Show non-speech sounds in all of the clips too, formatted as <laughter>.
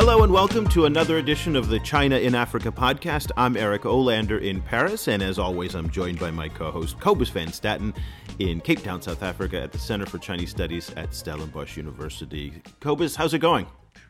Hello and welcome to another edition of the China in Africa podcast. I'm Eric Olander in Paris, and as always, I'm joined by my co host Cobus Van Staden in Cape Town, South Africa, at the Center for Chinese Studies at Stellenbosch University. Cobus, how's it going?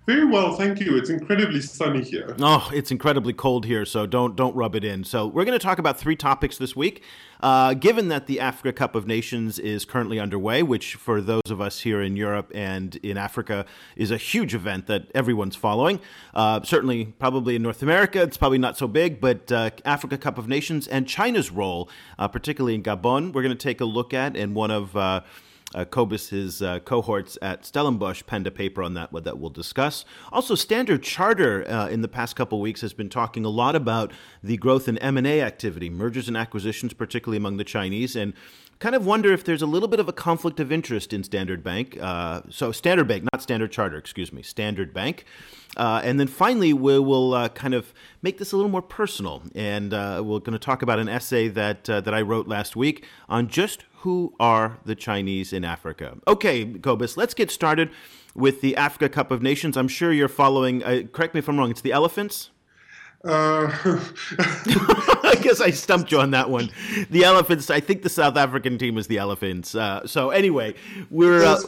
Very well, thank you. It's incredibly sunny here. Oh, it's incredibly cold here, so don't don't rub it in. So we're going to talk about three topics this week. Uh, given that the Africa Cup of Nations is currently underway, which for those of us here in Europe and in Africa is a huge event that everyone's following. Uh, certainly, probably in North America, it's probably not so big, but uh, Africa Cup of Nations and China's role, uh, particularly in Gabon, we're going to take a look at. And one of uh, Cobus, his uh, cohorts at Stellenbosch, penned a paper on that that we'll discuss. Also, Standard Charter uh, in the past couple weeks has been talking a lot about the growth in M and A activity, mergers and acquisitions, particularly among the Chinese, and kind of wonder if there's a little bit of a conflict of interest in Standard Bank. Uh, so, Standard Bank, not Standard Charter, excuse me, Standard Bank. Uh, and then finally, we will uh, kind of make this a little more personal, and we're going to talk about an essay that that I wrote last week on just who are the Chinese in Africa. Okay, Cobus, let's get started with the Africa Cup of Nations. I'm sure you're following. Uh, correct me if I'm wrong. It's the elephants. Uh, <laughs> <laughs> I guess I stumped you on that one. The elephants. I think the South African team is the elephants. so anyway, we're a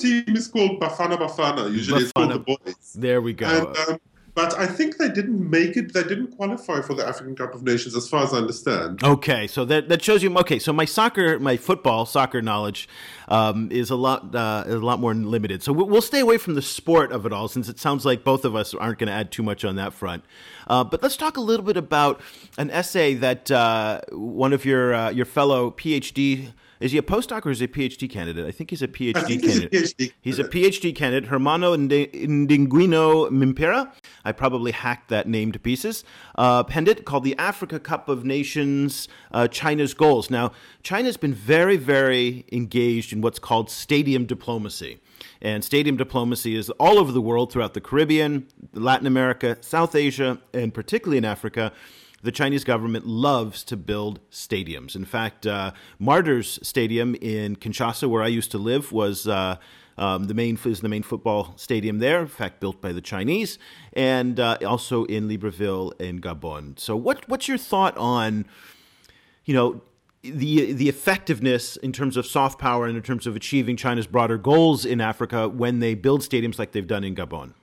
team is called Bafana Bafana. Usually Bafana. it's called the boys. There we go. And, um, but I think they didn't make it. They didn't qualify for the African Cup of Nations, as far as I understand. Okay, so that that shows you. Okay, so my soccer, my football soccer knowledge um, is a lot uh, is a lot more limited. So we'll stay away from the sport of it all, since it sounds like both of us aren't going to add too much on that front. Uh, but let's talk a little bit about an essay that uh, one of your uh, your fellow PhD is he a postdoc or is he a PhD candidate? I think he's a PhD candidate. He's a PhD, he's a PhD candidate. Hermano Ndinguino Mimpera. I probably hacked that name to pieces. Uh, penned it called the Africa Cup of Nations uh, China's Goals. Now, China's been very, very engaged in what's called stadium diplomacy. And stadium diplomacy is all over the world, throughout the Caribbean, Latin America, South Asia, and particularly in Africa the Chinese government loves to build stadiums. In fact, uh, Martyrs Stadium in Kinshasa, where I used to live, was uh, um, the main is the main football stadium there. In fact, built by the Chinese, and uh, also in Libreville in Gabon. So, what what's your thought on, you know? The the effectiveness in terms of soft power and in terms of achieving China's broader goals in Africa when they build stadiums like they've done in Gabon.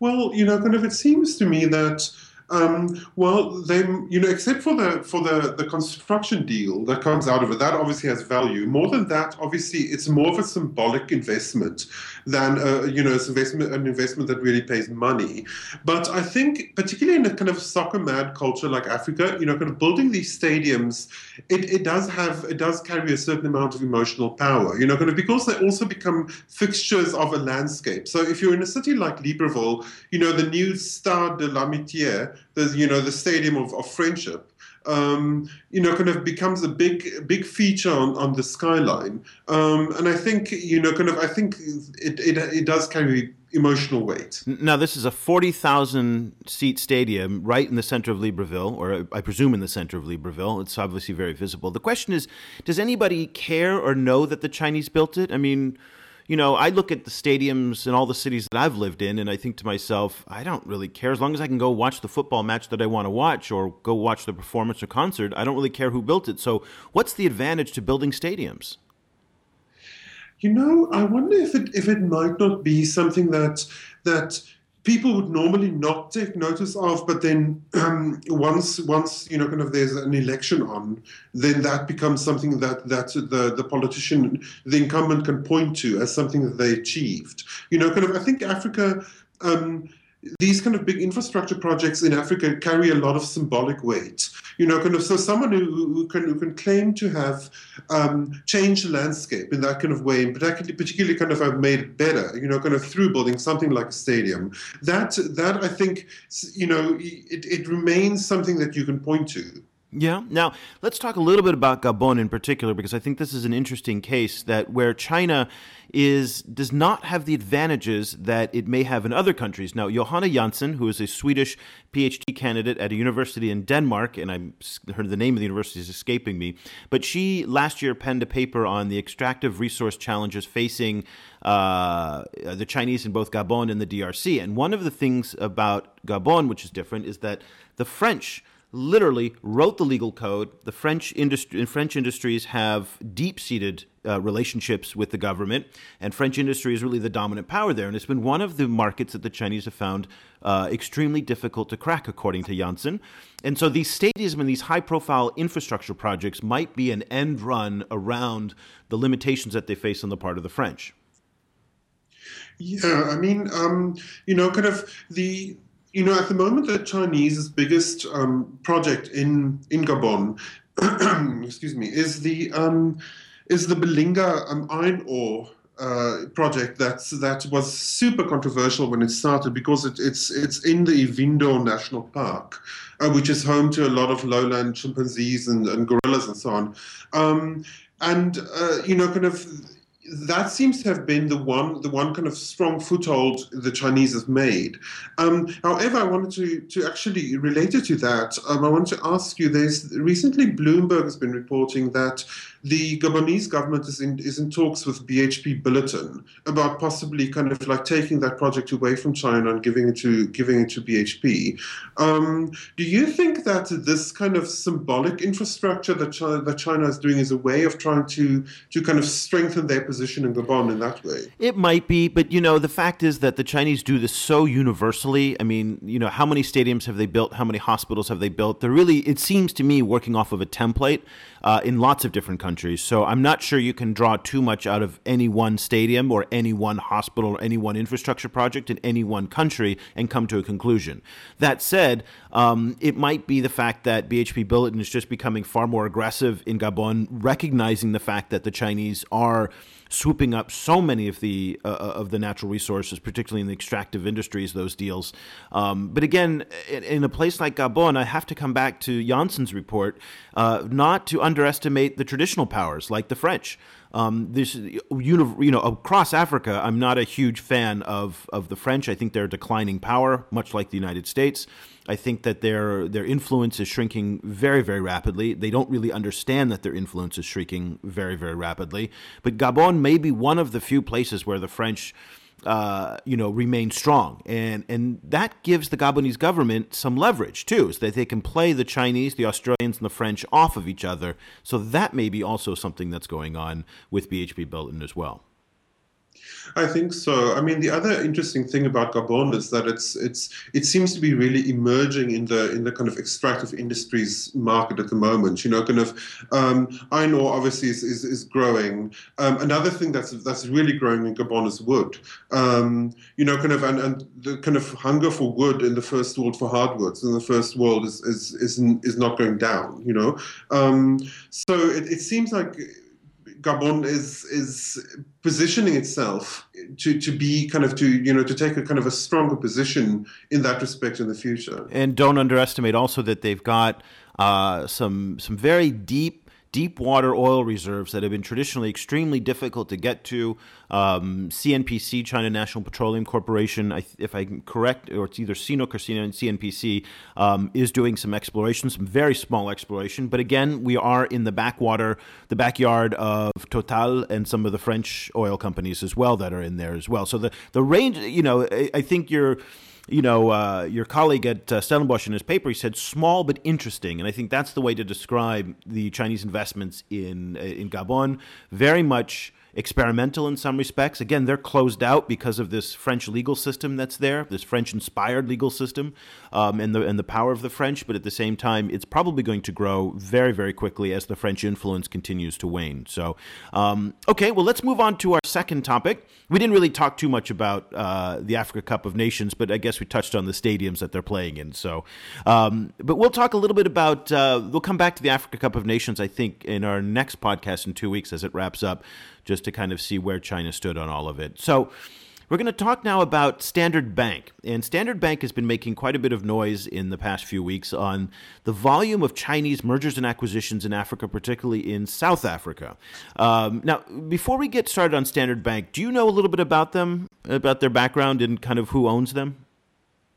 Well, you know, kind of, it seems to me that um, well, they, you know, except for the for the the construction deal that comes out of it, that obviously has value. More than that, obviously, it's more of a symbolic investment than uh, you know, investment an investment that really pays money. But I think, particularly in a kind of soccer mad culture like Africa, you know, kind of building these stadiums, it, it does have it does carry a certain amount of emotional power. You know, kind of because they also become fixtures of a landscape. So if you're in a city like Libreville, you know, the new Stade de l'Amitié the you know the stadium of, of friendship um, you know, kind of becomes a big, big feature on, on the skyline. Um, and I think, you know, kind of, I think it, it, it does carry emotional weight. Now, this is a 40,000 seat stadium right in the center of Libreville, or I presume in the center of Libreville. It's obviously very visible. The question is, does anybody care or know that the Chinese built it? I mean, you know, I look at the stadiums in all the cities that I've lived in, and I think to myself, I don't really care. As long as I can go watch the football match that I want to watch or go watch the performance or concert, I don't really care who built it. So, what's the advantage to building stadiums? You know, I wonder if it if it might not be something that that people would normally not take notice of, but then um, once once you know kind of there's an election on, then that becomes something that that the the politician, the incumbent, can point to as something that they achieved. You know, kind of I think Africa. Um, these kind of big infrastructure projects in Africa carry a lot of symbolic weight. You know, kind of so someone who, who can who can claim to have um, changed the landscape in that kind of way, and particularly particularly kind of have made it better. You know, kind of through building something like a stadium. That that I think you know it, it remains something that you can point to. Yeah. Now, let's talk a little bit about Gabon in particular, because I think this is an interesting case that where China is does not have the advantages that it may have in other countries. Now, Johanna Jansson, who is a Swedish PhD candidate at a university in Denmark, and I'm heard the name of the university is escaping me, but she last year penned a paper on the extractive resource challenges facing uh, the Chinese in both Gabon and the DRC. And one of the things about Gabon, which is different, is that the French literally wrote the legal code. The French industry, French industries have deep-seated uh, relationships with the government, and French industry is really the dominant power there. And it's been one of the markets that the Chinese have found uh, extremely difficult to crack, according to Jansson. And so these stadiums and these high-profile infrastructure projects might be an end run around the limitations that they face on the part of the French. Yeah, I mean, um, you know, kind of the you know, at the moment, the Chinese's biggest um, project in in Gabon, <clears throat> excuse me, is the um, is the Belinga um, iron ore uh, project that's that was super controversial when it started because it, it's it's in the Ivindo National Park, uh, which is home to a lot of lowland chimpanzees and, and gorillas and so on, um, and uh, you know, kind of that seems to have been the one the one kind of strong foothold the Chinese have made. Um, however, I wanted to to actually related to that, um, I want to ask you. There's recently Bloomberg has been reporting that the Gabonese government is in is in talks with BHP Billiton about possibly kind of like taking that project away from China and giving it to giving it to BHP. Um, do you think that this kind of symbolic infrastructure that China, that China is doing is a way of trying to to kind of strengthen their position in Gabon in that way? It might be, but you know the fact is that the Chinese do this so universally. I mean, you know, how many stadiums have they built? How many hospitals have they built? They're really, it seems to me, working off of a template uh, in lots of different countries. So I'm not sure you can draw too much out of any one stadium or any one hospital or any one infrastructure project in any one country and come to a conclusion. That said, um, it might be the fact that BHP Billiton is just becoming far more aggressive in Gabon, recognizing the fact that the Chinese are swooping up so many of the uh, uh, of the natural resources, particularly in the extractive industries. Those deals, um, but again, in, in, a place like Gabon, I have to come back to Jansson's report, uh, not to underestimate the traditional powers like the French. Um, this, you know, across Africa, I'm not a huge fan of of the French. I think they're declining power, much like the United States. I think that their their influence is shrinking very very rapidly. They don't really understand that their influence is shrinking very very rapidly. But Gabon may be one of the few places where the French uh, you know, remain strong, and and that gives the Gabonese government some leverage too, so that they can play the Chinese, the Australians, and the French off of each other. So that may be also something that's going on with BHP Billiton as well. I think so. I mean, the other interesting thing about Gabon is that it's it's it seems to be really emerging in the in the kind of extractive industries market at the moment. You know, kind of um, iron ore obviously is, is, is growing. Um, another thing that's that's really growing in Gabon is wood. Um, you know, kind of and, and the kind of hunger for wood in the first world for hardwoods in the first world is is is, is not going down. You know, um, so it, it seems like Gabon is is positioning itself to, to be kind of to you know to take a kind of a stronger position in that respect in the future. And don't underestimate also that they've got uh, some some very deep deep water oil reserves that have been traditionally extremely difficult to get to. Um, CNPC, China National Petroleum Corporation, if I'm correct, or it's either CNOOC or CNPC, um, is doing some exploration, some very small exploration. But again, we are in the backwater, the backyard of Total and some of the French oil companies as well that are in there as well. So the, the range, you know, I, I think you're you know, uh, your colleague at uh, Stellenbosch in his paper, he said small but interesting, and I think that's the way to describe the Chinese investments in uh, in Gabon. Very much experimental in some respects. Again, they're closed out because of this French legal system that's there, this French-inspired legal system, um, and the and the power of the French. But at the same time, it's probably going to grow very, very quickly as the French influence continues to wane. So, um, okay, well, let's move on to our second topic. We didn't really talk too much about uh, the Africa Cup of Nations, but I guess we touched on the stadiums that they're playing in. So, um, but we'll talk a little bit about. Uh, we'll come back to the Africa Cup of Nations, I think, in our next podcast in two weeks as it wraps up just to kind of see where China stood on all of it. So, We're going to talk now about Standard Bank. And Standard Bank has been making quite a bit of noise in the past few weeks on the volume of Chinese mergers and acquisitions in Africa, particularly in South Africa. Um, now, before we get started on Standard Bank, do you know a little bit about them, about their background and kind of who owns them?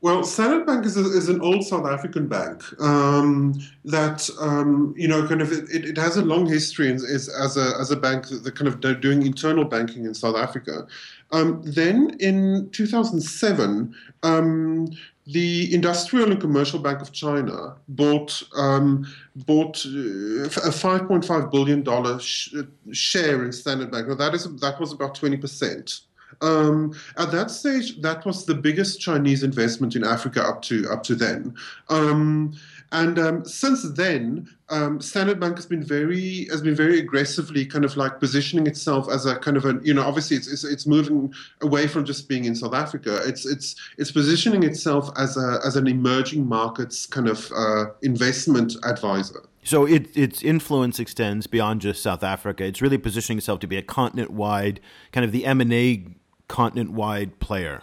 Well, Standard Bank is, a, is an old South African bank um, that um, you know kind of it, it has a long history as, as a as a bank that kind of doing internal banking in South Africa. Um, then in 2007, um, the Industrial and Commercial Bank of China bought um, bought uh, a 5.5 billion dollar sh- share in Standard Bank. Now that is that was about 20 percent. Um, at that stage, that was the biggest Chinese investment in Africa up to up to then. Um, and um, since then, um, Standard Bank has been very has been very aggressively kind of like positioning itself as a kind of a you know obviously it's, it's, it's moving away from just being in South Africa. It's it's it's positioning itself as a as an emerging markets kind of uh, investment advisor. So it, its influence extends beyond just South Africa. It's really positioning itself to be a continent wide kind of the M and A continent wide player.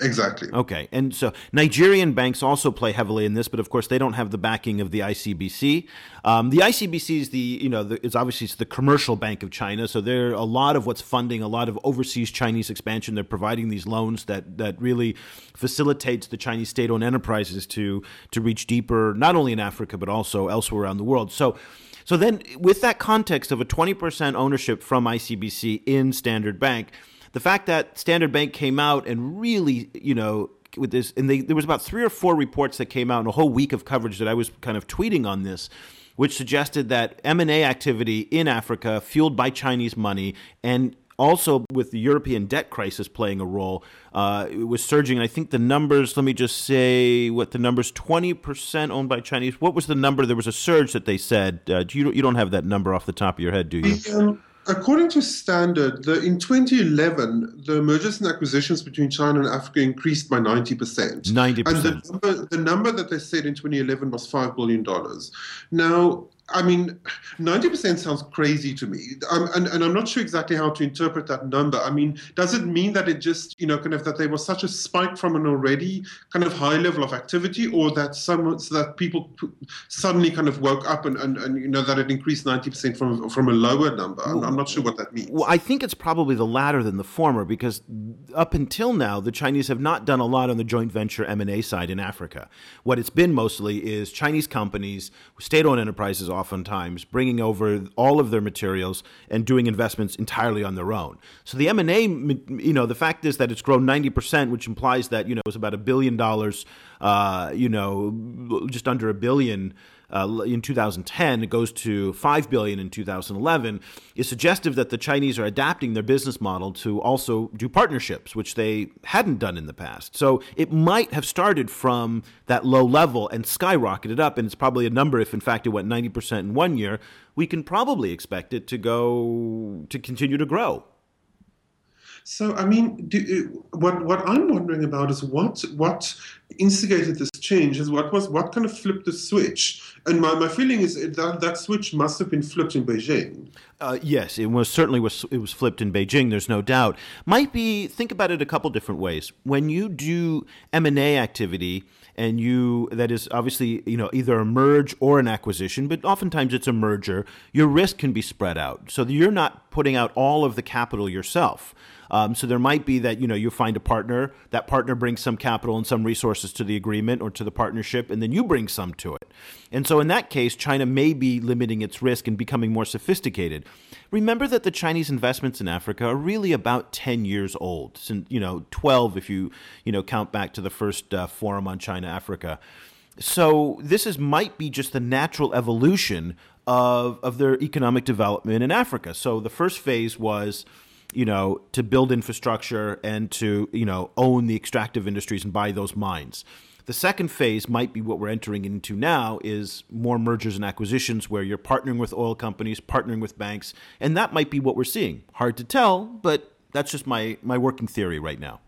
Exactly. Okay. And so Nigerian banks also play heavily in this, but of course they don't have the backing of the ICBC. Um, the ICBC is the, you know, the, it's obviously it's the commercial bank of China. So they're a lot of what's funding a lot of overseas Chinese expansion. They're providing these loans that, that really facilitates the Chinese state owned enterprises to, to reach deeper, not only in Africa, but also elsewhere around the world. So, so then with that context of a 20% ownership from ICBC in Standard Bank, the fact that Standard Bank came out and really, you know, with this, and they, there was about three or four reports that came out in a whole week of coverage that I was kind of tweeting on this, which suggested that M&A activity in Africa, fueled by Chinese money, and also with the European debt crisis playing a role, uh, it was surging. I think the numbers, let me just say what the numbers 20% owned by Chinese. What was the number? There was a surge that they said. Uh, you, you don't have that number off the top of your head, do you? According to Standard, the, in 2011, the mergers and acquisitions between China and Africa increased by 90%. 90%. And the number, the number that they said in 2011 was $5 billion. Now, I mean, 90% sounds crazy to me. Um, and, and I'm not sure exactly how to interpret that number. I mean, does it mean that it just, you know, kind of that there was such a spike from an already kind of high level of activity or that some, so that people suddenly kind of woke up and, and, and, you know, that it increased 90% from, from a lower number? I'm, I'm not sure what that means. Well, I think it's probably the latter than the former because up until now, the Chinese have not done a lot on the joint venture M&A side in Africa. What it's been mostly is Chinese companies, state-owned enterprises oftentimes bringing over all of their materials and doing investments entirely on their own. So the M&A, you know, the fact is that it's grown 90%, which implies that, you know, it's about a billion dollars, uh, you know, just under a billion uh, in 2010, it goes to 5 billion in 2011, is suggestive that the Chinese are adapting their business model to also do partnerships, which they hadn't done in the past. So it might have started from that low level and skyrocketed up, and it's probably a number. If in fact it went 90% in one year, we can probably expect it to go to continue to grow. So, I mean, do, what what I'm wondering about is what what instigated this change is what was what kind of flipped the switch. And my, my feeling is that that switch must have been flipped in Beijing. Uh, yes, it was certainly was it was flipped in Beijing. There's no doubt. Might be think about it a couple different ways. When you do M and A activity, and you that is obviously you know either a merge or an acquisition, but oftentimes it's a merger. Your risk can be spread out, so you're not putting out all of the capital yourself. Um, so there might be that you know you find a partner, that partner brings some capital and some resources to the agreement or to the partnership, and then you bring some to it. And so in that case, China may be limiting its risk and becoming more sophisticated. Remember that the Chinese investments in Africa are really about 10 years old, since you know 12 if you you know count back to the first uh, forum on China Africa. So this is might be just the natural evolution of of their economic development in Africa. So the first phase was you know, to build infrastructure and to, you know, own the extractive industries and buy those mines. The second phase might be what we're entering into now is more mergers and acquisitions where you're partnering with oil companies, partnering with banks, and that might be what we're seeing. Hard to tell, but that's just my my working theory right now.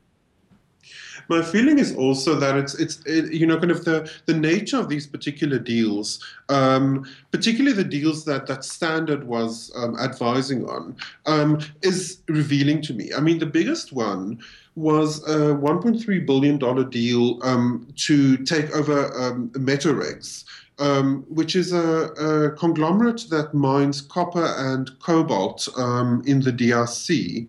My feeling is also that it's it's it, you know kind of the the nature of these particular deals, um, particularly the deals that that Standard was um, advising on, um, is revealing to me. I mean, the biggest one was a 1.3 billion dollar deal um, to take over um, Metorex. Um, which is a, a, conglomerate that mines copper and cobalt um, in the DRC.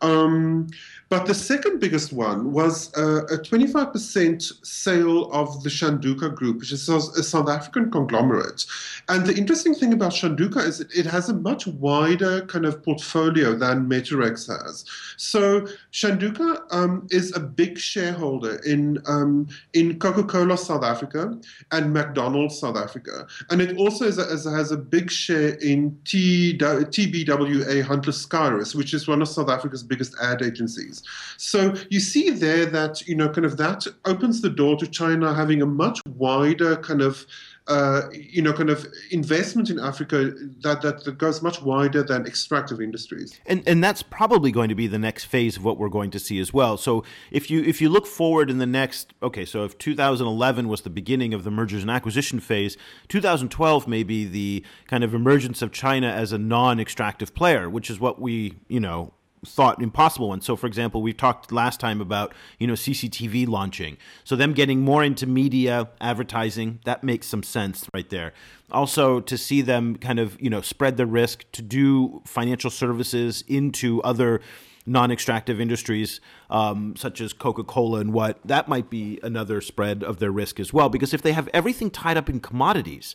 Um, but the second biggest one was uh, a 25% sale of the Shanduka Group, which is a South African conglomerate. And the interesting thing about Shanduka is it has a much wider kind of portfolio than Metorex has. So Shanduka um, is a big shareholder in um, in Coca-Cola South Africa and McDonald's South Africa, and it also a, has a big share in TBWA Hunt Lascaris, which is one of South Africa's biggest ad agencies. So you see there that, you know, kind of that opens the door to China having a much wider kind of uh, you know, kind of investment in Africa that, that, that goes much wider than extractive industries. And and that's probably going to be the next phase of what we're going to see as well. So if you if you look forward in the next okay, so if 2011 was the beginning of the mergers and acquisition phase, 2012 may be the kind of emergence of China as a non-extractive player, which is what we you know thought impossible ones. So, for example, we talked last time about you know CCTV launching. So them getting more into media advertising that makes some sense right there. Also, to see them kind of you know spread the risk to do financial services into other non-extractive industries um, such as coca-cola and what that might be another spread of their risk as well because if they have everything tied up in commodities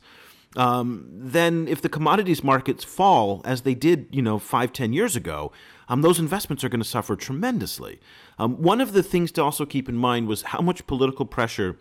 um, then if the commodities markets fall as they did you know five ten years ago um, those investments are going to suffer tremendously. Um, one of the things to also keep in mind was how much political pressure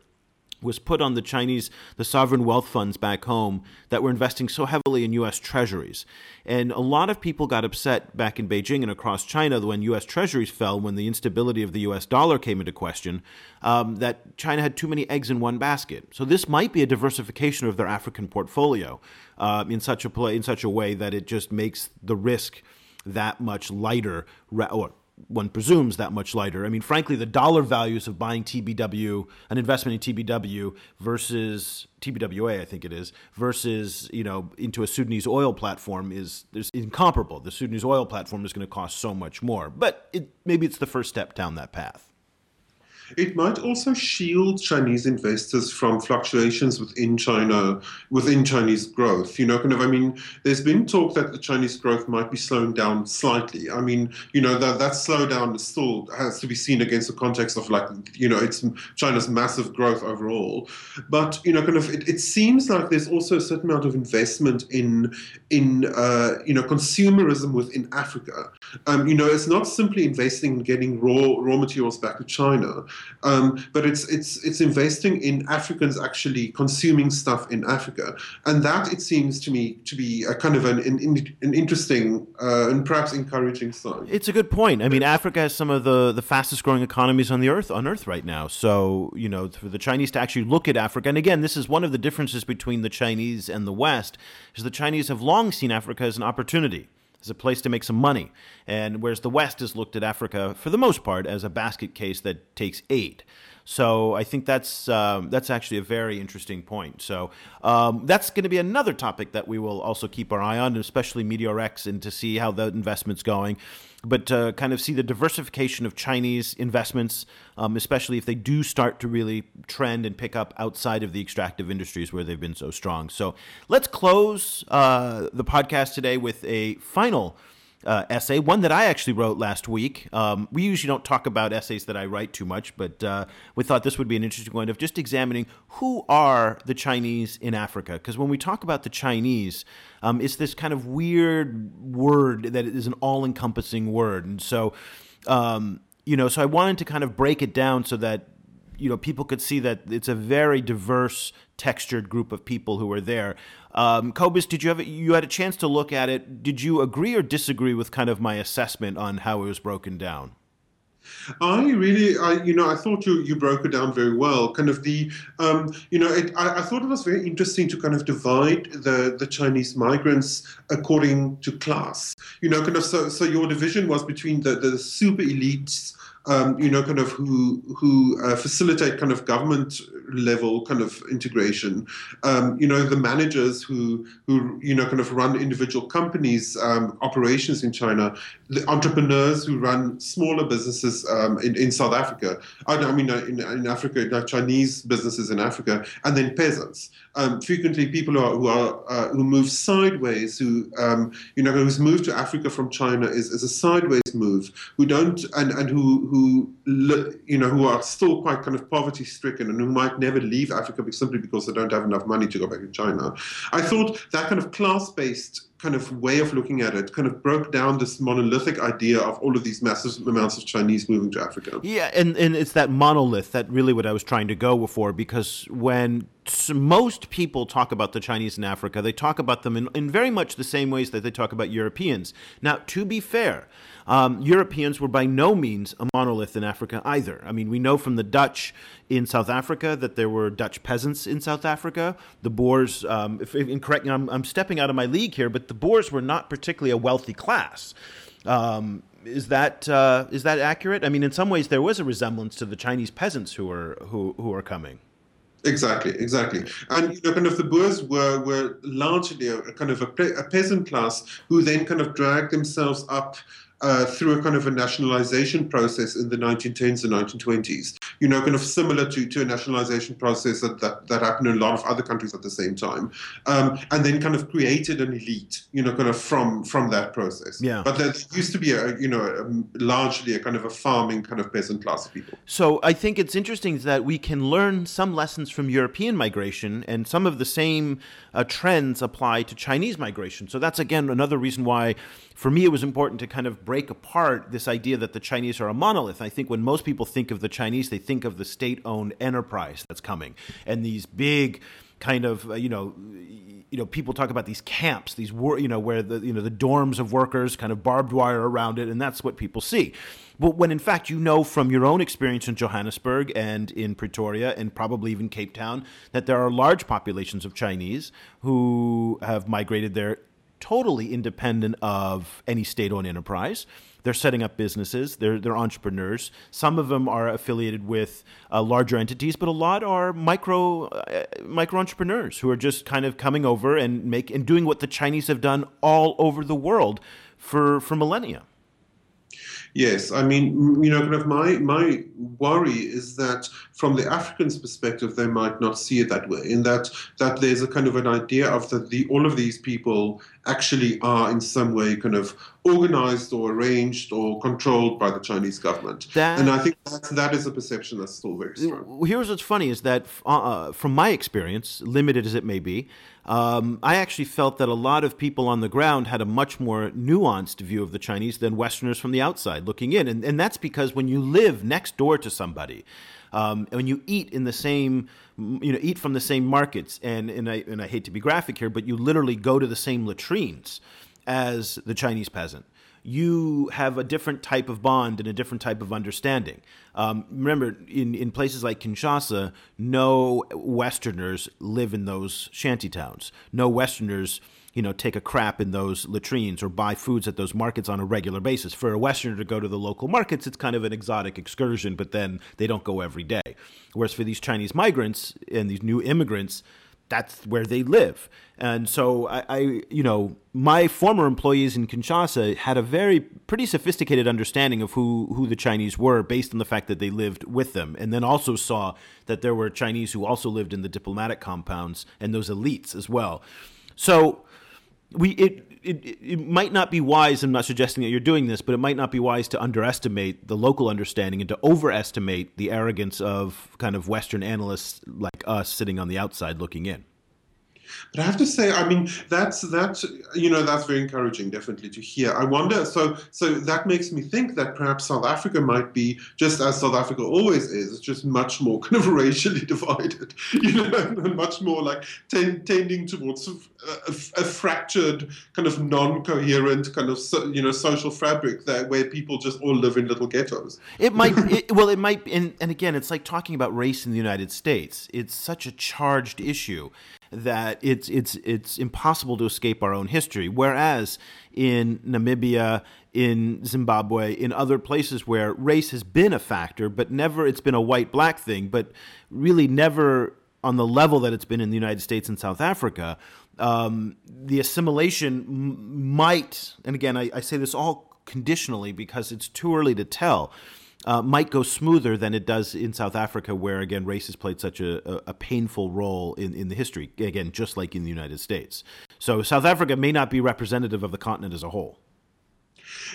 was put on the Chinese, the sovereign wealth funds back home that were investing so heavily in U.S. treasuries. And a lot of people got upset back in Beijing and across China when U.S. treasuries fell, when the instability of the U.S. dollar came into question, um, that China had too many eggs in one basket. So this might be a diversification of their African portfolio uh, in such a play, in such a way that it just makes the risk that much lighter, or one presumes that much lighter. I mean, frankly, the dollar values of buying TBW, an investment in TBW versus TBWA, I think it is, versus you know into a Sudanese oil platform is there's incomparable. The Sudanese oil platform is going to cost so much more, but it, maybe it's the first step down that path. It might also shield Chinese investors from fluctuations within China, within Chinese growth. You know, kind of, I mean, there's been talk that the Chinese growth might be slowing down slightly. I mean, you know, that, that slowdown still has to be seen against the context of like, you know, it's China's massive growth overall. But, you know, kind of, it, it seems like there's also a certain amount of investment in, in uh, you know, consumerism within Africa. Um, you know, it's not simply investing in getting raw, raw materials back to China um, but it's it's it's investing in Africans actually consuming stuff in Africa, and that it seems to me to be a kind of an an, an interesting uh, and perhaps encouraging sign. It's a good point. I mean, Africa has some of the the fastest growing economies on the earth on Earth right now. So you know, for the Chinese to actually look at Africa, and again, this is one of the differences between the Chinese and the West, is the Chinese have long seen Africa as an opportunity as a place to make some money. And whereas the West has looked at Africa, for the most part, as a basket case that takes aid. So I think that's um, that's actually a very interesting point. So um, that's going to be another topic that we will also keep our eye on, especially Meteor and to see how the investment's going. But to kind of see the diversification of Chinese investments, um, especially if they do start to really trend and pick up outside of the extractive industries where they've been so strong. So let's close uh, the podcast today with a final uh, essay, one that I actually wrote last week. Um, we usually don't talk about essays that I write too much, but uh, we thought this would be an interesting one of just examining who are the Chinese in Africa. Because when we talk about the Chinese, um, it's this kind of weird word that is an all encompassing word. And so, um, you know, so I wanted to kind of break it down so that you know people could see that it's a very diverse textured group of people who were there um, Cobus, did you have you had a chance to look at it? Did you agree or disagree with kind of my assessment on how it was broken down? I really, I you know, I thought you you broke it down very well. Kind of the, um, you know, it, I, I, thought it was very interesting to kind of divide the the Chinese migrants according to class. You know, kind of so so your division was between the the super elites um, you know, kind of who who uh, facilitate kind of government level kind of integration. Um, you know, the managers who who you know kind of run individual companies um, operations in China, the entrepreneurs who run smaller businesses um, in in South Africa. I, mean, uh, in, in Africa, Chinese businesses in Africa, and then peasants. Um, frequently, people who are who, are, uh, who move sideways, who um, you know, who's moved to Africa from China is, is a sideways move. Who don't and and who who you know who are still quite kind of poverty stricken and who might never leave Africa simply because they don't have enough money to go back to China. I thought that kind of class based kind of way of looking at it kind of broke down this monolithic idea of all of these massive amounts of Chinese moving to Africa. Yeah, and, and it's that monolith that really what I was trying to go for because when most people talk about the Chinese in Africa, they talk about them in, in very much the same ways that they talk about Europeans. Now, to be fair, um, Europeans were by no means a monolith in Africa either. I mean, we know from the Dutch in South Africa that there were Dutch peasants in South Africa. The Boers, um, if, if, correct, I'm, I'm stepping out of my league here, but the Boers were not particularly a wealthy class. Um, is that uh, is that accurate? I mean, in some ways, there was a resemblance to the Chinese peasants who were who who are coming. Exactly, exactly. And you know, kind of the Boers were were largely a, a kind of a, a, peasant class who then kind of dragged themselves up uh, through a kind of a nationalization process in the 1910s and 1920s. You know, kind of similar to, to a nationalization process that, that, that happened in a lot of other countries at the same time. Um, and then kind of created an elite, you know, kind of from from that process. Yeah. But there used to be, a, you know, a, largely a kind of a farming kind of peasant class of people. So I think it's interesting that we can learn some lessons from European migration and some of the same uh, trends apply to Chinese migration. So that's, again, another reason why for me, it was important to kind of break apart this idea that the Chinese are a monolith. I think when most people think of the Chinese, they think of the state owned enterprise that's coming and these big kind of, uh, you know, you know, people talk about these camps, these you know, where the you know the dorms of workers, kind of barbed wire around it, and that's what people see. But when in fact you know from your own experience in Johannesburg and in Pretoria and probably even Cape Town that there are large populations of Chinese who have migrated there totally independent of any state owned enterprise. They're setting up businesses, they're, they're entrepreneurs. Some of them are affiliated with uh, larger entities, but a lot are micro, uh, micro entrepreneurs who are just kind of coming over and, make, and doing what the Chinese have done all over the world for, for millennia. Yes, I mean, you know, kind of my my worry is that from the Africans' perspective, they might not see it that way. In that that there's a kind of an idea of that the all of these people actually are in some way kind of organized or arranged or controlled by the Chinese government. That, and I think that's, that is a perception that's still very strong. Here's what's funny is that uh, uh, from my experience, limited as it may be, um, I actually felt that a lot of people on the ground had a much more nuanced view of the Chinese than Westerners from the outside looking in. And, and that's because when you live next door to somebody, um, when you eat in the same, you know, eat from the same markets, and, and, I, and I hate to be graphic here, but you literally go to the same latrines as the Chinese peasant you have a different type of bond and a different type of understanding. Um, remember, in, in places like Kinshasa, no Westerners live in those shanty towns. No Westerners, you know, take a crap in those latrines or buy foods at those markets on a regular basis. For a Westerner to go to the local markets, it's kind of an exotic excursion, but then they don't go every day. Whereas for these Chinese migrants and these new immigrants, that's where they live. And so I, I, you know, my former employees in Kinshasa had a very pretty sophisticated understanding of who who the Chinese were based on the fact that they lived with them, and then also saw that there were Chinese who also lived in the diplomatic compounds and those elites as well. So we it it, it might not be wise. I'm not suggesting that you're doing this, but it might not be wise to underestimate the local understanding and to overestimate the arrogance of kind of Western analysts like us sitting on the outside looking in. But I have to say, I mean, that's that you know that's very encouraging, definitely to hear. I wonder, so so that makes me think that perhaps South Africa might be just as South Africa always is, it's just much more <laughs> kind of racially divided, <laughs> you know, and much more like ten, tending towards a, a, a, fractured kind of non-coherent kind of you know social fabric that where people just all live in little ghettos. It might, <laughs> it, well, it might, and, and again, it's like talking about race in the United States. It's such a charged issue that it's it's it's impossible to escape our own history. Whereas in Namibia, in Zimbabwe, in other places where race has been a factor, but never it's been a white black thing, but really never on the level that it's been in the United States and South Africa. Um, the assimilation m- might, and again, I, I say this all conditionally because it's too early to tell uh, might go smoother than it does in South Africa, where again race has played such a, a, painful role in, in the history. Again, just like in the United States. So South Africa may not be representative of the continent as a whole.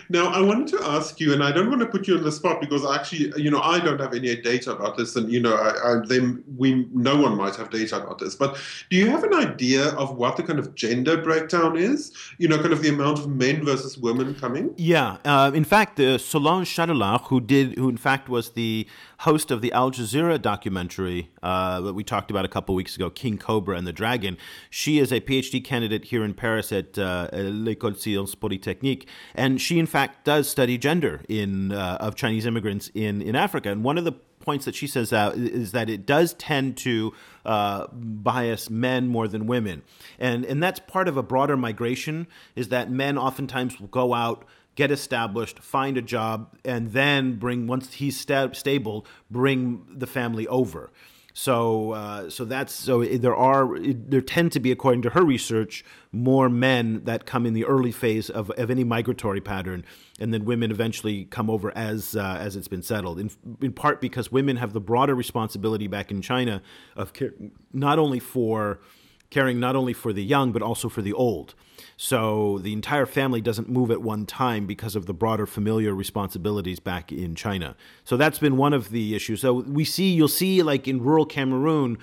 Now, I wanted to ask you, and I don't want to put you on the spot because actually, you know, I don't have any data about this, and you know, I, I, we, no one might have data about this. But do you have an idea of what the kind of gender breakdown is? You know, kind of the amount of men versus women coming. Yeah, uh, in fact, uh, Solange Chatelard, who did, who in fact was the host of the Al Jazeera documentary uh, that we talked about a couple weeks ago, King Cobra and the Dragon. She is a PhD candidate here in Paris at uh, l'École Sciences Polytechnique, and she in fact does study gender in uh, of Chinese immigrants in in Africa. And one of the points that she says out is that it does tend to uh, bias men more than women, and and that's part of a broader migration. Is that men oftentimes will go out get established, find a job, and then bring once he's sta- stable, bring the family over. So, uh, so that's so there are there tend to be, according to her research, more men that come in the early phase of, of any migratory pattern, and then women eventually come over as uh, as it's been settled. In in part because women have the broader responsibility back in China of care, not only for caring not only for the young but also for the old. So the entire family doesn't move at one time because of the broader familiar responsibilities back in China. So that's been one of the issues. So we see, you'll see, like in rural Cameroon,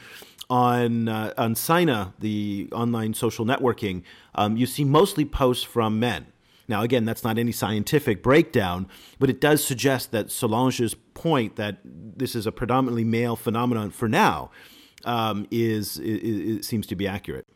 on uh, on Sina, the online social networking, um, you see mostly posts from men. Now, again, that's not any scientific breakdown, but it does suggest that Solange's point that this is a predominantly male phenomenon for now um, is, is, seems to be accurate.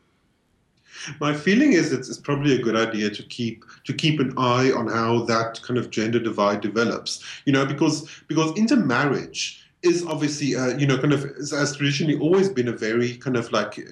My feeling is it's, it's, probably a good idea to keep to keep an eye on how that kind of gender divide develops. You know, because because intermarriage is obviously uh, you know kind of has traditionally always been a very kind of like a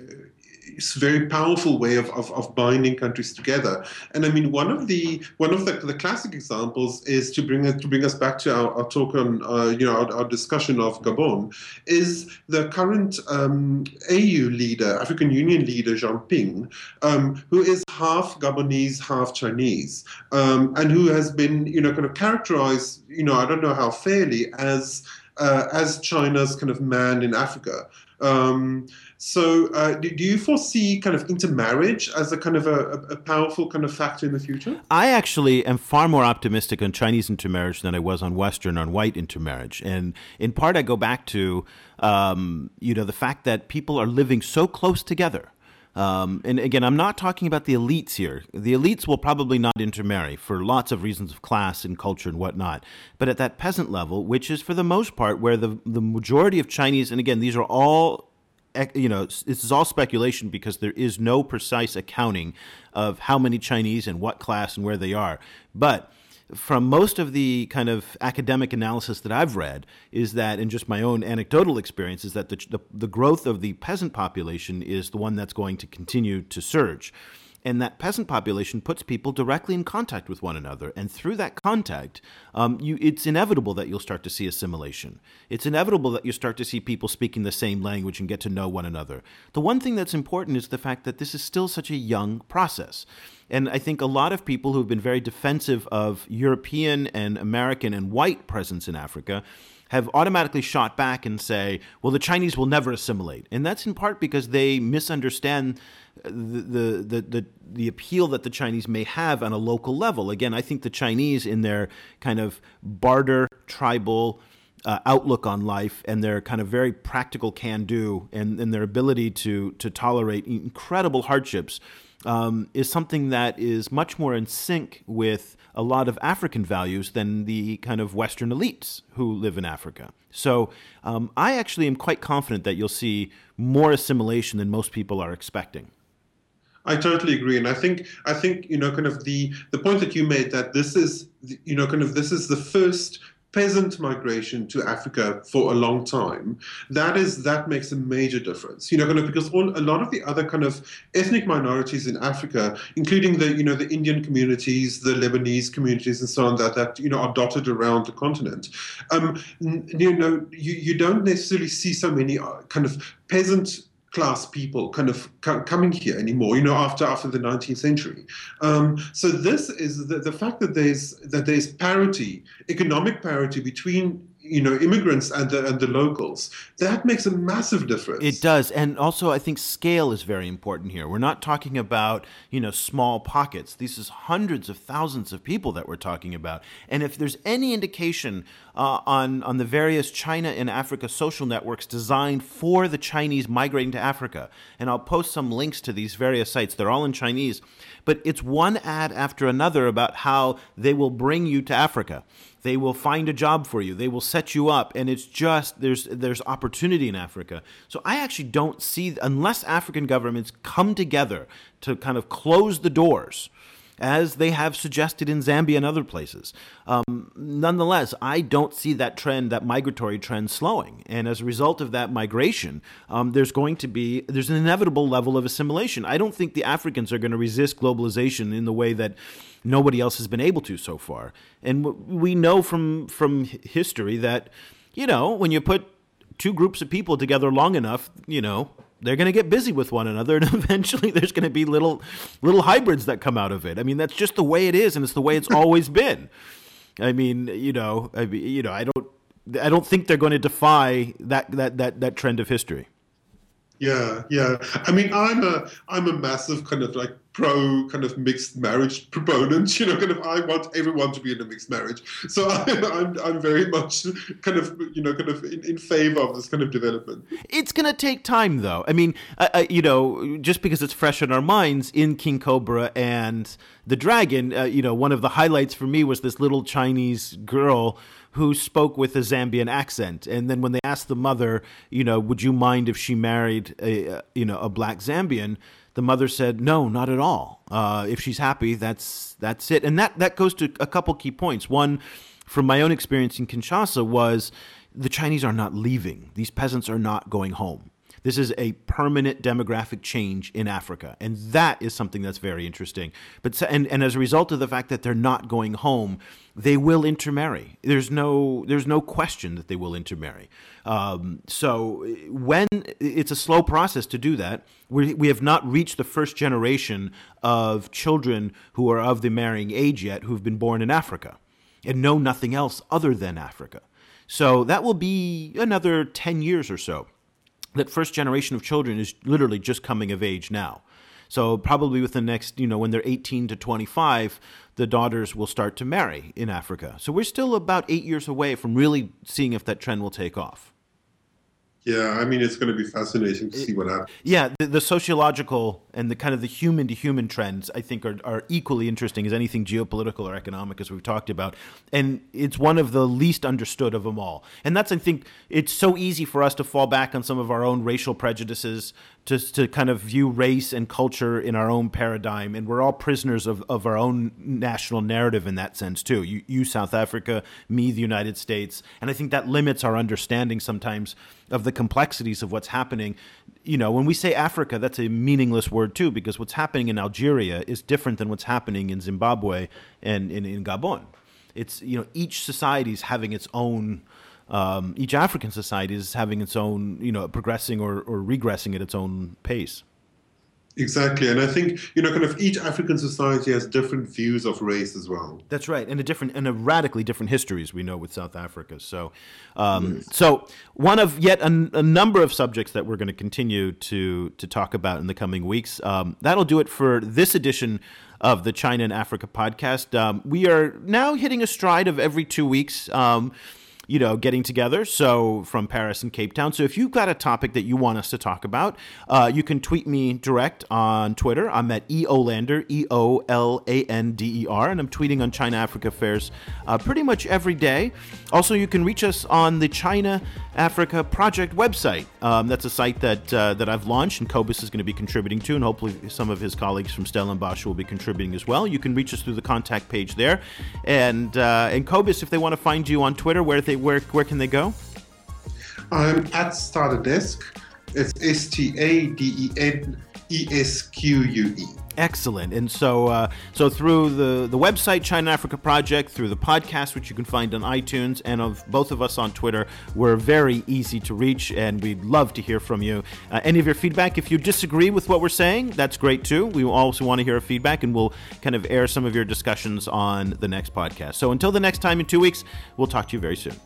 very powerful way of, of, of, binding countries together. And I mean, one of the one of the, the classic examples is to bring us to bring us back to our, our talk on uh, you know our, our, discussion of Gabon is the current um, AU leader, African Union leader Jean Ping, um, who is half Gabonese, half Chinese, um, and who has been you know kind of characterized you know I don't know how fairly as uh, as China's kind of man in Africa. Um, so, uh, do, do, you foresee kind of intermarriage as a kind of a, a, powerful kind of factor in the future? I actually am far more optimistic on Chinese intermarriage than I was on Western, on white intermarriage, and in part, I go back to um, you know the fact that people are living so close together. Um, and again, I'm not talking about the elites here. The elites will probably not intermarry for lots of reasons of class and culture and whatnot. But at that peasant level, which is for the most part where the, the majority of Chinese, and again, these are all you know, this is all speculation because there is no precise accounting of how many Chinese and what class and where they are. But from most of the kind of academic analysis that I've read, is that, in just my own anecdotal experience, is that the, the, the growth of the peasant population is the one that's going to continue to surge. And that peasant population puts people directly in contact with one another. And through that contact, um, you, it's inevitable that you'll start to see assimilation. It's inevitable that you start to see people speaking the same language and get to know one another. The one thing that's important is the fact that this is still such a young process. And I think a lot of people who've been very defensive of European and American and white presence in Africa have automatically shot back and say, well, the Chinese will never assimilate. And that's in part because they misunderstand the, the, the, the, appeal that the Chinese may have on a local level. Again, I think the Chinese, in their kind of barter, tribal, uh, outlook on life and their kind of very practical can do and, and their ability to, to tolerate incredible hardships um, is something that is much more in sync with a lot of African values than the kind of Western elites who live in Africa. So um, I actually am quite confident that you'll see more assimilation than most people are expecting. I totally agree, and I think I think you know kind of the the point that you made that this is you know kind of this is the first peasant migration to Africa for a long time, that is that makes a major difference. You know, kind of because all, a lot of the other kind of ethnic minorities in Africa, including the you know the Indian communities, the Lebanese communities, and so on, that that you know are dotted around the continent. Um, you know, you, you don't necessarily see so many uh, kind of peasant class people kind of coming here anymore you know after after the 19th century. Um, so this is the, the fact that there's that there's parity economic parity between you know immigrants and the, and the locals. That makes a massive difference. It does. And also i think scale is very important here. We're not talking about you know small pockets. This is hundreds of thousands of people that we're talking about. And if there's any indication uh, on on the various china and africa social networks designed for the chinese migrating to africa and i'll post some links to these various sites they're all in chinese but it's one ad after another about how they will bring you to africa they will find a job for you. They will set you up, and it's just there's there's opportunity in Africa. So I actually don't see unless African governments come together to kind of close the doors as they have suggested in Zambia and other places. Um, nonetheless, I don't see that trend, that migratory trend, slowing. And as a result of that migration, um, there's going to be there's an inevitable level of assimilation. I don't think the Africans are going to resist globalization in the way that nobody else has been able to so far. And we know from from history that you know when you put two groups of people together long enough, you know, they're going to get busy with one another <laughs> and eventually there's going to be little little hybrids that come out of it. I mean that's just the way it is and it's the way it's <laughs> always been. I mean you know I you know i don't i don't think they're going to defy that that that that trend of history yeah, yeah. I mean, I'm a I'm a massive kind of like pro kind of mixed marriage proponent. <laughs> You know, kind of I want everyone to be in a mixed marriage. So <laughs> I'm I'm, I'm very much kind of you know kind of in, in favor of this kind of development. It's gonna take time, though. I mean, uh, you know, just because it's fresh in our minds in King Cobra and the Dragon. Uh, you know, one of the highlights for me was this little Chinese girl who spoke with a Zambian accent. And then when they asked the mother, you know, would you mind if she married a, you know, a black Zambian? The mother said, no, not at all. Uh, if she's happy, that's that's it. And that that goes to a couple key points. One, from my own experience in Kinshasa, was the Chinese are not leaving. These peasants are not going home. This is a permanent demographic change in Africa, and that is something that's very interesting. But and and as a result of the fact that they're not going home, they will intermarry. There's no there's no question that they will intermarry. Um, so when it's a slow process to do that, we we have not reached the first generation of children who are of the marrying age yet who've been born in Africa and know nothing else other than Africa. So that will be another 10 years or so that first generation of children is literally just coming of age now. So probably within the next, you know, when they're 18 to 25, the daughters will start to marry in Africa. So we're still about eight years away from really seeing if that trend will take off. Yeah, I mean, it's going to be fascinating to see what happens. Yeah, the, the, sociological and the kind of the human to human trends, I think, are, are equally interesting as anything geopolitical or economic, as we've talked about. And it's one of the least understood of them all. And that's, I think, it's so easy for us to fall back on some of our own racial prejudices, to, to kind of view race and culture in our own paradigm. And we're all prisoners of, of our own national narrative in that sense, too. You, you, South Africa, me, the United States. And I think that limits our understanding sometimes of the complexities of what's happening. You know, when we say Africa, that's a meaningless word too, because what's happening in Algeria is different than what's happening in Zimbabwe and in, in Gabon. It's, you know, each society is having its own. Um, each African society is having its own, you know, progressing or, or regressing at its own pace. Exactly. And I think, you know, kind of each African society has different views of race as well. That's right. And a different and a radically different histories we know with South Africa. So, um, yes. so one of yet a, a, number of subjects that we're going to continue to, to talk about in the coming weeks. Um, that'll do it for this edition of the China and Africa podcast. Um, we are now hitting a stride of every two weeks. Um, you know, getting together. So from Paris and Cape Town. So if you've got a topic that you want us to talk about, uh, you can tweet me direct on Twitter. I'm at eolander, E O L A N D E R, and I'm tweeting on China Africa Affairs uh, pretty much every day. Also, you can reach us on the China Africa Project website Um, that's a site that uh, that I've launched, and Cobus is going to be contributing to, and hopefully some of his colleagues from Stellenbosch will be contributing as well. You can reach us through the contact page there, and uh, and Cobus, if they want to find you on Twitter, where they where where can they go? I'm at Stadenesque. It's S T A D E N E S Q U E. Excellent. And so, uh, so through the the website China Africa Project, through the podcast, which you can find on iTunes, and of both of us on Twitter, we're very easy to reach, and we'd love to hear from you. Uh, any of your feedback, if you disagree with what we're saying, that's great too. We also want to hear feedback, and we'll kind of air some of your discussions on the next podcast. So until the next time in two weeks, we'll talk to you very soon.